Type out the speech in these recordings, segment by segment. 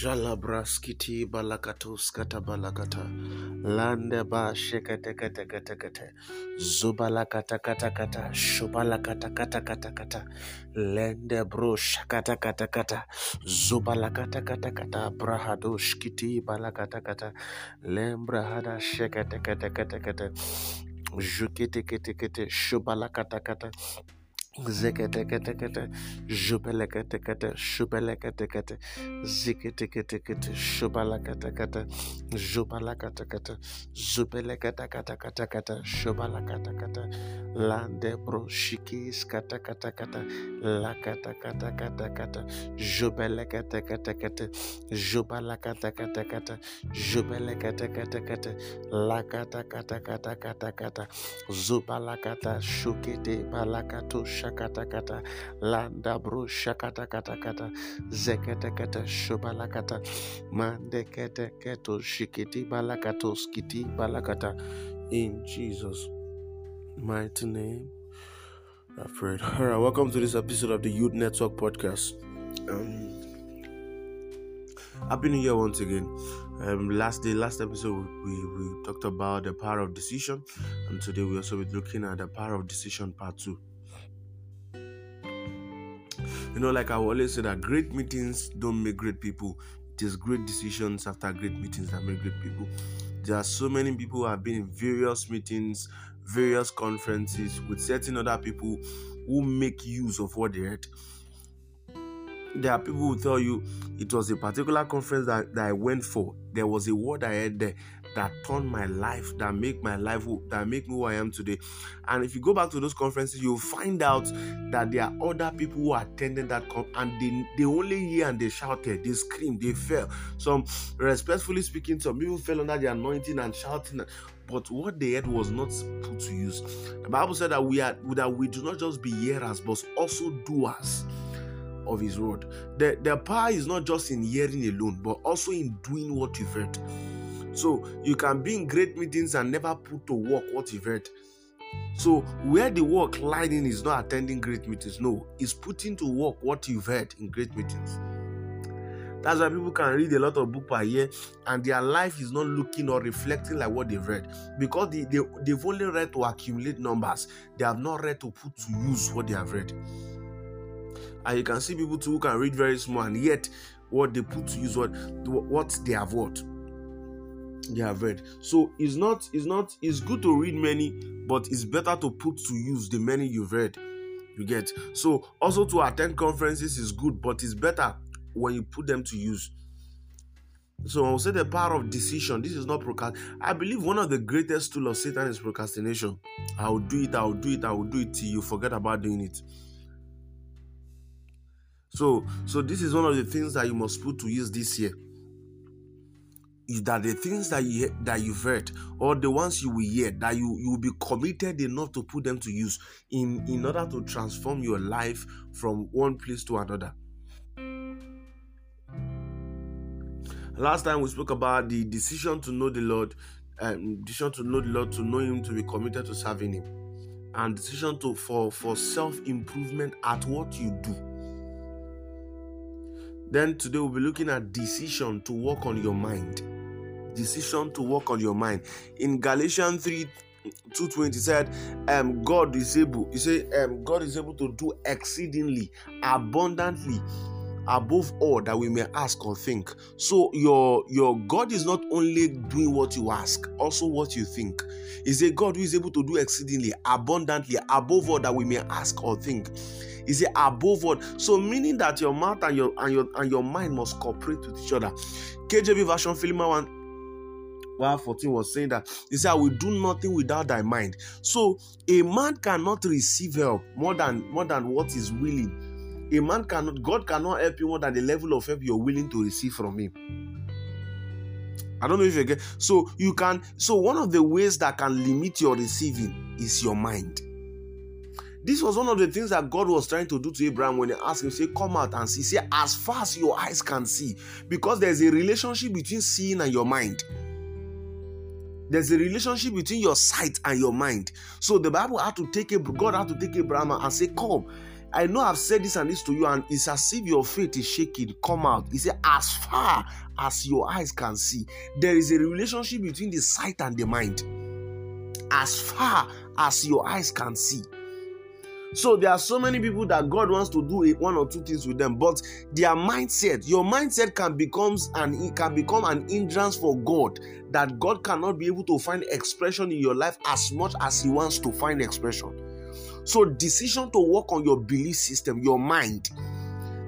Jalabraskiti balakatus kata balakata. Lande ba shekete kete kete kete. Zubalakata kata kata. Shubalakata kata kata kata. Lende bro shakata kata kata. Zubalakata kata kata. Brahadosh kiti balakata kata. Lembrahada shekete kete kete kete. Jukete kete kete. Shubalakata kata. Zeketeketekete, jubeleketekete, shubeleketekete, ziketeketekete, shubalakatekete, jubalakatekete, zubeleketekatekete, shubalakatekete, landebro shikis katakatakata, lakatakatakata, jubeleketekete, jubalakatekete, jubeleketekete, lakatakatakata, zubalakata, shukete, balakato, shakatakata landa bro shakatakatakata zeketekete shubalakata mandekete keto shikiti balakato skiti balakata in Jesus mighty name I prayed. All right, welcome to this episode of the Youth Network podcast. Um, Happy New Year once again. Um, last day, last episode, we, we talked about the power of decision, and today we also be looking at the power of decision part two. You know, like I always say that great meetings don't make great people. It is great decisions after great meetings that make great people. There are so many people who have been in various meetings, various conferences with certain other people who make use of what they heard. There are people who tell you it was a particular conference that, that I went for. There was a word I heard there that turned my life, that make my life, that make me who I am today. And if you go back to those conferences, you'll find out that there are other people who attended that and they, they only hear and they shouted, they screamed, they fell. Some, respectfully speaking, some people fell under the anointing and shouting. But what they heard was not put to use. The Bible said that we are that we do not just be hearers, but also doers of his word. The, the power is not just in hearing alone, but also in doing what you've heard. So you can be in great meetings and never put to work what you've heard. So where the work in is not attending great meetings. No, it's putting to work what you've heard in great meetings. That's why people can read a lot of book per year and their life is not looking or reflecting like what they've read because they, they, they've only read to accumulate numbers. They have not read to put to use what they have read. And you can see people too who can read very small and yet what they put to use what what they have what they have read. So it's not it's not it's good to read many, but it's better to put to use the many you've read. You get so also to attend conferences is good, but it's better when you put them to use. So I'll say the power of decision. This is not procrastination. I believe one of the greatest tool of Satan is procrastination. I'll do it, I'll do it, I'll do it till you forget about doing it. So, so this is one of the things that you must put to use this year. That the things that you that you've heard or the ones you will hear that you you will be committed enough to put them to use in in order to transform your life from one place to another. Last time we spoke about the decision to know the Lord, um, decision to know the Lord, to know Him, to be committed to serving Him, and decision to for for self improvement at what you do. Then today we'll be looking at decision to work on your mind. Decision to work on your mind. In Galatians 3 220 said, um, God is able, you say, um, God is able to do exceedingly, abundantly, above all that we may ask or think. So your your God is not only doing what you ask, also what you think. Is a God who is able to do exceedingly, abundantly, above all that we may ask or think. Is it above all? So meaning that your mouth and your and your and your mind must cooperate with each other. KJV version Philemon 1 114 was saying that he said, I will do nothing without thy mind. So a man cannot receive help more than more than what is willing. A man cannot, God cannot help you more than the level of help you're willing to receive from him. I don't know if you get so you can so one of the ways that can limit your receiving is your mind. This was one of the things that God was trying to do to Abraham when he asked him, say, come out and see. Say, as far as your eyes can see. Because there's a relationship between seeing and your mind. There's a relationship between your sight and your mind. So the Bible had to take a God had to take Abraham and say, Come. I know I've said this and this to you, and it's as if your faith is shaking. Come out. He said, as far as your eyes can see, there is a relationship between the sight and the mind. As far as your eyes can see. So there are so many people that God wants to do one or two things with them, but their mindset, your mindset can becomes and it can become an hindrance for God that God cannot be able to find expression in your life as much as He wants to find expression. So decision to work on your belief system, your mind.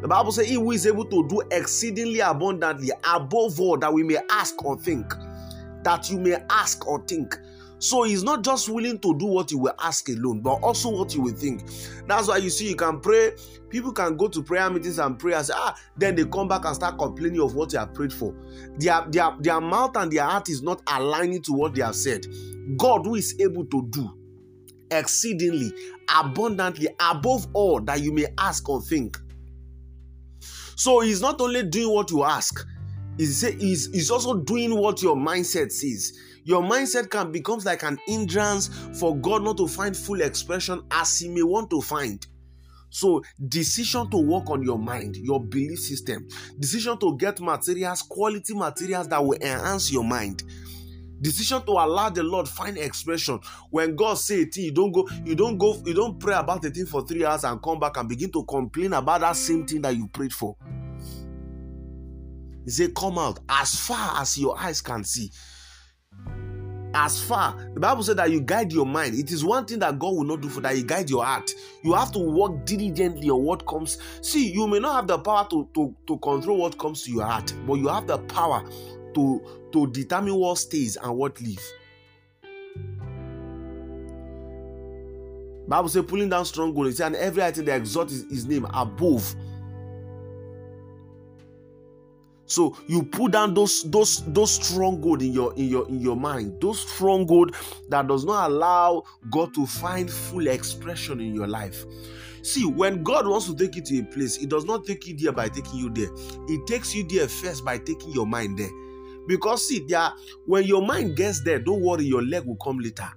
The Bible says, He who is able to do exceedingly abundantly above all that we may ask or think, that you may ask or think. So he's not just willing to do what you will ask alone, but also what you will think. That's why you see, you can pray. People can go to prayer meetings and pray and say, ah, then they come back and start complaining of what they have prayed for. Their, their, their mouth and their heart is not aligning to what they have said. God, who is able to do exceedingly, abundantly, above all that you may ask or think. So he's not only doing what you ask, he's, he's, he's also doing what your mindset says your mindset can becomes like an hindrance for God not to find full expression as He may want to find. So, decision to work on your mind, your belief system, decision to get materials, quality materials that will enhance your mind. Decision to allow the Lord find expression. When God say a thing, you don't go, you don't go, you don't pray about the thing for three hours and come back and begin to complain about that same thing that you prayed for. He said, Come out. As far as your eyes can see. As far. The bible said that you guide your mind. It is one thing that god will not do for that. You guide your heart. You have to work diligently on what comes. See you may not have the power to, to, to control what comes to your heart but you have the power to to determine what stays and what leaves. Bible says pulling down strongholds. And every item that exalts his, his name above so you put down those those those stronghold in your in your in your mind, those stronghold that does not allow God to find full expression in your life. See, when God wants to take you to a place, He does not take you there by taking you there. He takes you there first by taking your mind there. Because see, there when your mind gets there, don't worry, your leg will come later.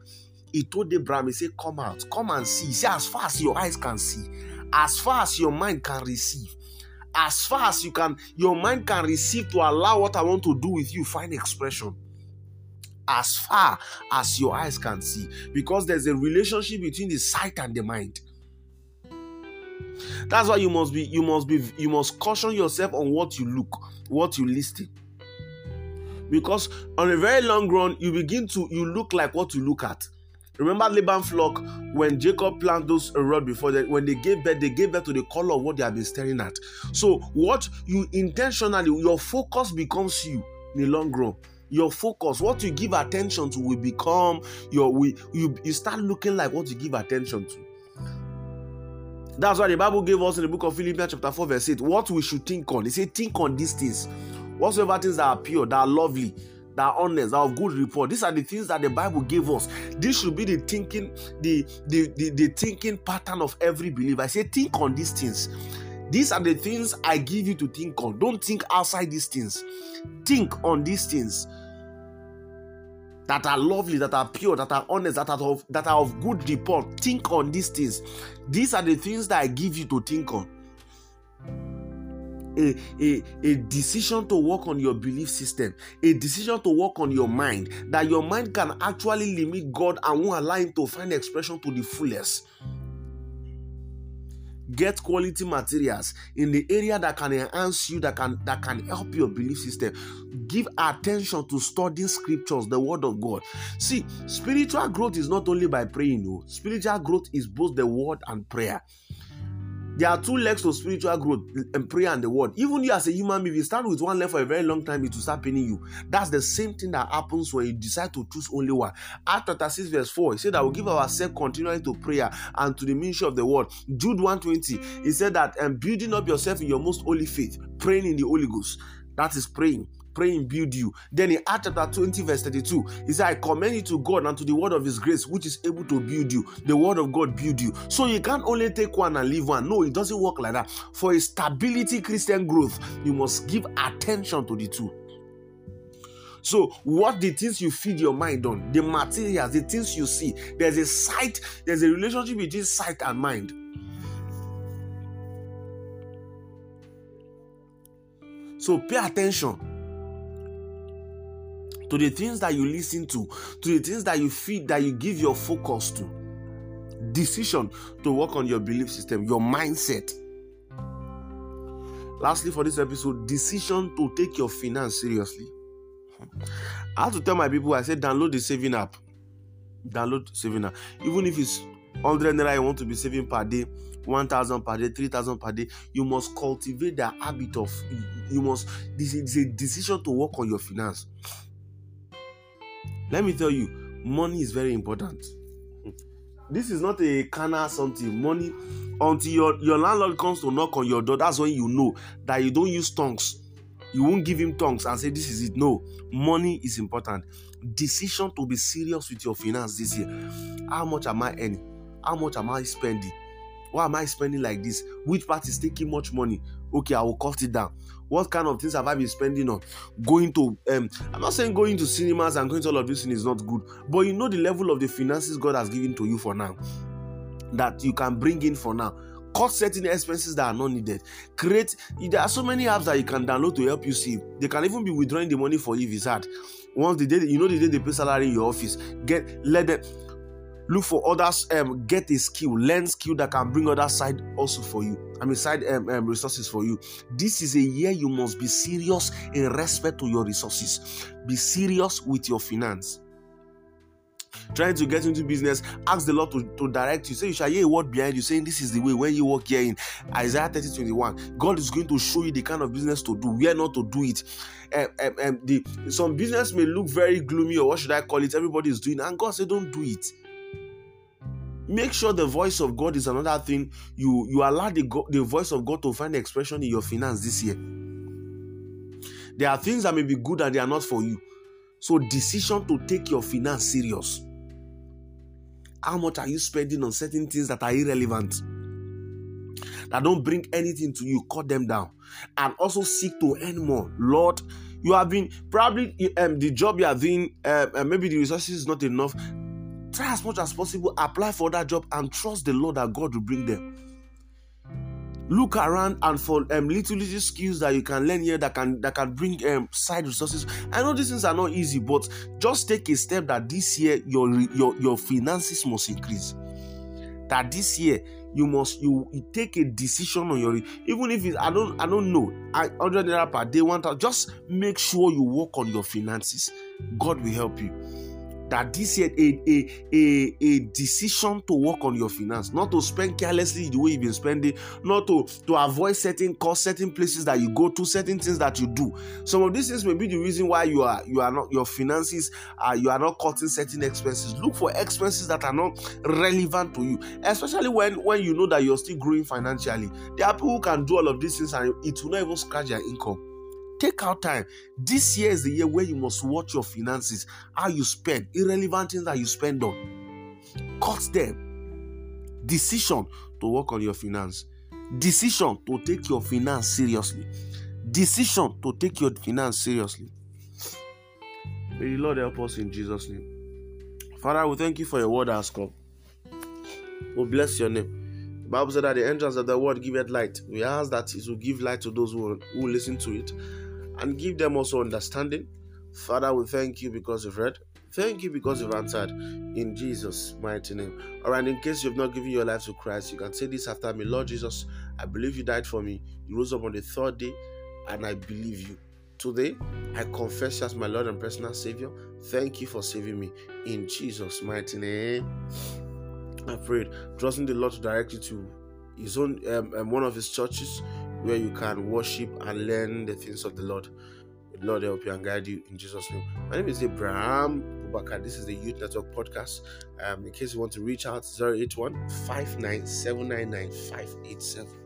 He told Abraham, he said, Come out, come and see. See, as far as your eyes can see, as far as your mind can receive as far as you can, your mind can receive to allow what I want to do with you find expression. As far as your eyes can see, because there's a relationship between the sight and the mind. That's why you must be, you must be, you must caution yourself on what you look, what you listen. Because on a very long run, you begin to you look like what you look at. Remember Laban flock when Jacob planted those rod before that when they gave birth, they gave birth to the color of what they have been staring at. So what you intentionally, your focus becomes you in the long run. Your focus, what you give attention to, will become your. We you you start looking like what you give attention to. That's why the Bible gave us in the book of Philippians chapter 4, verse 8, what we should think on. He said, think on these things. Whatsoever things that are pure, that are lovely, that honest, that of good report. These are the things that the Bible gave us. This should be the thinking, the, the, the, the thinking pattern of every believer. I say, think on these things. These are the things I give you to think on. Don't think outside these things. Think on these things that are lovely, that are pure, that are honest, that are of, that are of good report. Think on these things. These are the things that I give you to think on a, a, a decision to work on your belief system, a decision to work on your mind, that your mind can actually limit God and won't allow Him to find expression to the fullest. Get quality materials in the area that can enhance you, that can that can help your belief system. Give attention to studying scriptures, the word of God. See, spiritual growth is not only by praying, no. Spiritual growth is both the word and prayer. There are two legs to spiritual growth and prayer and the word. Even you as a human being, if you start with one leg for a very long time, it will start paining you. That's the same thing that happens when you decide to choose only one. Acts chapter 6, verse 4, he said that we give ourselves continually to prayer and to the ministry of the word. Jude 120, he said that and um, building up yourself in your most holy faith, praying in the Holy Ghost. That is praying praying build you. Then in Acts chapter 20, verse 32, he said, I commend you to God and to the word of his grace, which is able to build you. The word of God build you. So you can't only take one and leave one. No, it doesn't work like that. For a stability Christian growth, you must give attention to the two. So, what the things you feed your mind on, the materials, the things you see, there's a sight, there's a relationship between sight and mind. So, pay attention to the things that you listen to, to the things that you feed, that you give your focus to. Decision to work on your belief system, your mindset. Lastly, for this episode, decision to take your finance seriously. I have to tell my people, I said, download the saving app. Download saving app. Even if it's 100 naira you want to be saving per day, 1000 per day, 3000 per day, you must cultivate the habit of, you must, this is a decision to work on your finance. Let me tell you, money is very important. This is not a carnal something. Money, until your, your landlord comes to knock on your door, that's when you know that you don't use tongues. You won't give him tongues and say, This is it. No, money is important. Decision to be serious with your finance this year. How much am I earning? How much am I spending? Why am I spending like this? Which part is taking much money? Okay, I will cut it down. What kind of things have I been spending on? Going to um, I'm not saying going to cinemas and going to all of this thing is not good, but you know the level of the finances God has given to you for now that you can bring in for now. Cut certain expenses that are not needed. Create there are so many apps that you can download to help you save. They can even be withdrawing the money for you if it's hard. Once the day you know the day they pay salary in your office, get let them look for others um get a skill learn skill that can bring other side also for you. I mean side um, um, resources for you. This is a year you must be serious in respect to your resources. Be serious with your finance. Trying to get into business. Ask the lord to, to direct you. Say you shall hear a word behind you saying this is the way when you walk here in isaiah 30 21 god is going to show you the kind of business to do. Where not to do it. Um, um, um, the some business may look very gloomy or what should i call it? Everybody is doing and god said don't do it make sure the voice of god is another thing. You you allow the, God, the voice of god to find expression in your finance this year. There are things that may be good and they are not for you. So decision to take your finance serious. How much are you spending on certain things that are irrelevant? That don't bring anything to you cut them down. And also seek to earn more. Lord you have been probably um, the job you are doing uh, uh, maybe the resources is not enough try as much as possible apply for that job and trust the lord that god will bring them. Look around and for um, little little skills that you can learn here that can that can bring um, side resources. I know these things are not easy but just take a step that this year your your your finances must increase. That this year you must you, you take a decision on your even if it, i don't i don't know i 100 naira per day one thousand just make sure you work on your finances. God will help you that this year a, a, a, a decision to work on your finance, not to spend carelessly the way you've been spending, not to, to avoid certain costs, certain places that you go to, certain things that you do. Some of these things may be the reason why you are you are not your finances are you are not cutting certain expenses. Look for expenses that are not relevant to you, especially when when you know that you're still growing financially. There are people who can do all of these things and it will not even scratch their income. Take out time. This year is the year where you must watch your finances, how you spend, irrelevant things that you spend on. Cut them. Decision to work on your finance. Decision to take your finance seriously. Decision to take your finance seriously. May the Lord help us in Jesus' name. Father, we thank you for your word has come. We bless your name. The Bible said that the entrance of the word giveth light. We ask that it will give light to those who, who listen to it and give them also understanding. Father, we thank you because you've read. Thank you because you've answered in Jesus' mighty name. All right, in case you've not given your life to Christ, you can say this after me Lord Jesus, I believe you died for me. You rose up on the third day, and I believe you. Today, I confess you as my Lord and personal Savior. Thank you for saving me in Jesus' mighty name. I prayed, trusting the Lord to direct you to His own um, um, one of His churches where you can worship and learn the things of the Lord. Lord help you and guide you in Jesus' name. My name is Abraham Abubakar. This is the Youth Network Podcast. Um, in case you want to reach out, 081 59799 587.